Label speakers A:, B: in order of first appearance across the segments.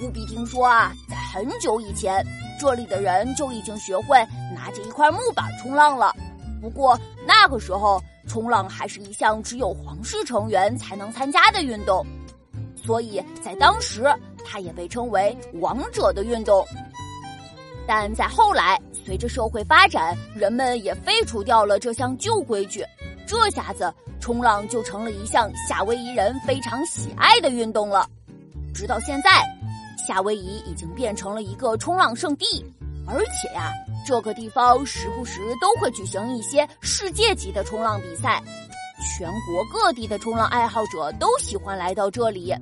A: 乌比听说啊，在很久以前，这里的人就已经学会拿着一块木板冲浪了。不过那个时候，冲浪还是一项只有皇室成员才能参加的运动，所以在当时，它也被称为“王者的运动”。但在后来，随着社会发展，人们也废除掉了这项旧规矩，这下子冲浪就成了一项夏威夷人非常喜爱的运动了。直到现在，夏威夷已经变成了一个冲浪圣地，而且呀，这个地方时不时都会举行一些世界级的冲浪比赛，全国各地的冲浪爱好者都喜欢来到这里，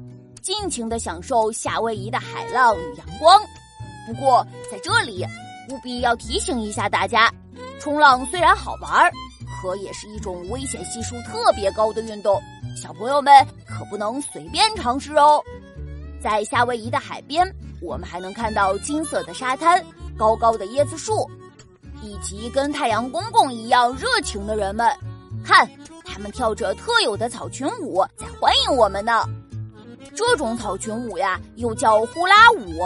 A: 尽情的享受夏威夷的海浪与阳光。不过，在这里务必要提醒一下大家，冲浪虽然好玩，可也是一种危险系数特别高的运动，小朋友们可不能随便尝试哦。在夏威夷的海边，我们还能看到金色的沙滩、高高的椰子树，以及跟太阳公公一样热情的人们。看，他们跳着特有的草裙舞，在欢迎我们呢。这种草裙舞呀，又叫呼啦舞。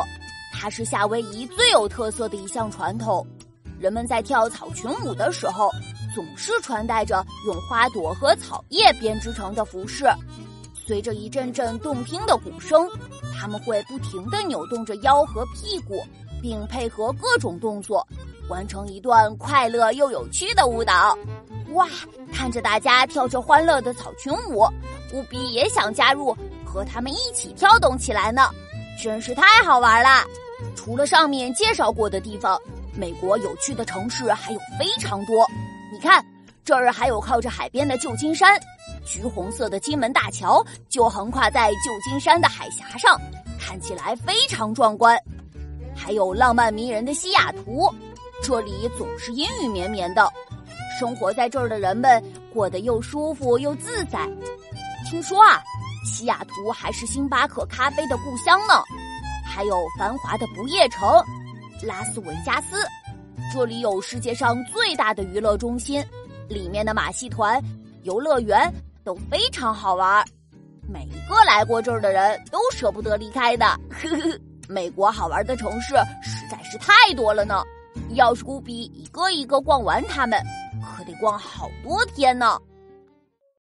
A: 它是夏威夷最有特色的一项传统，人们在跳草裙舞的时候，总是穿戴着用花朵和草叶编织成的服饰。随着一阵阵动听的鼓声，他们会不停地扭动着腰和屁股，并配合各种动作，完成一段快乐又有趣的舞蹈。哇，看着大家跳着欢乐的草裙舞，乌比也想加入，和他们一起跳动起来呢，真是太好玩了！除了上面介绍过的地方，美国有趣的城市还有非常多。你看，这儿还有靠着海边的旧金山，橘红色的金门大桥就横跨在旧金山的海峡上，看起来非常壮观。还有浪漫迷人的西雅图，这里总是阴雨绵绵的，生活在这儿的人们过得又舒服又自在。听说啊，西雅图还是星巴克咖啡的故乡呢。还有繁华的不夜城，拉斯维加斯，这里有世界上最大的娱乐中心，里面的马戏团、游乐园都非常好玩，每一个来过这儿的人都舍不得离开的。呵呵，美国好玩的城市实在是太多了呢，要是古比一个一个逛完它们，可得逛好多天呢。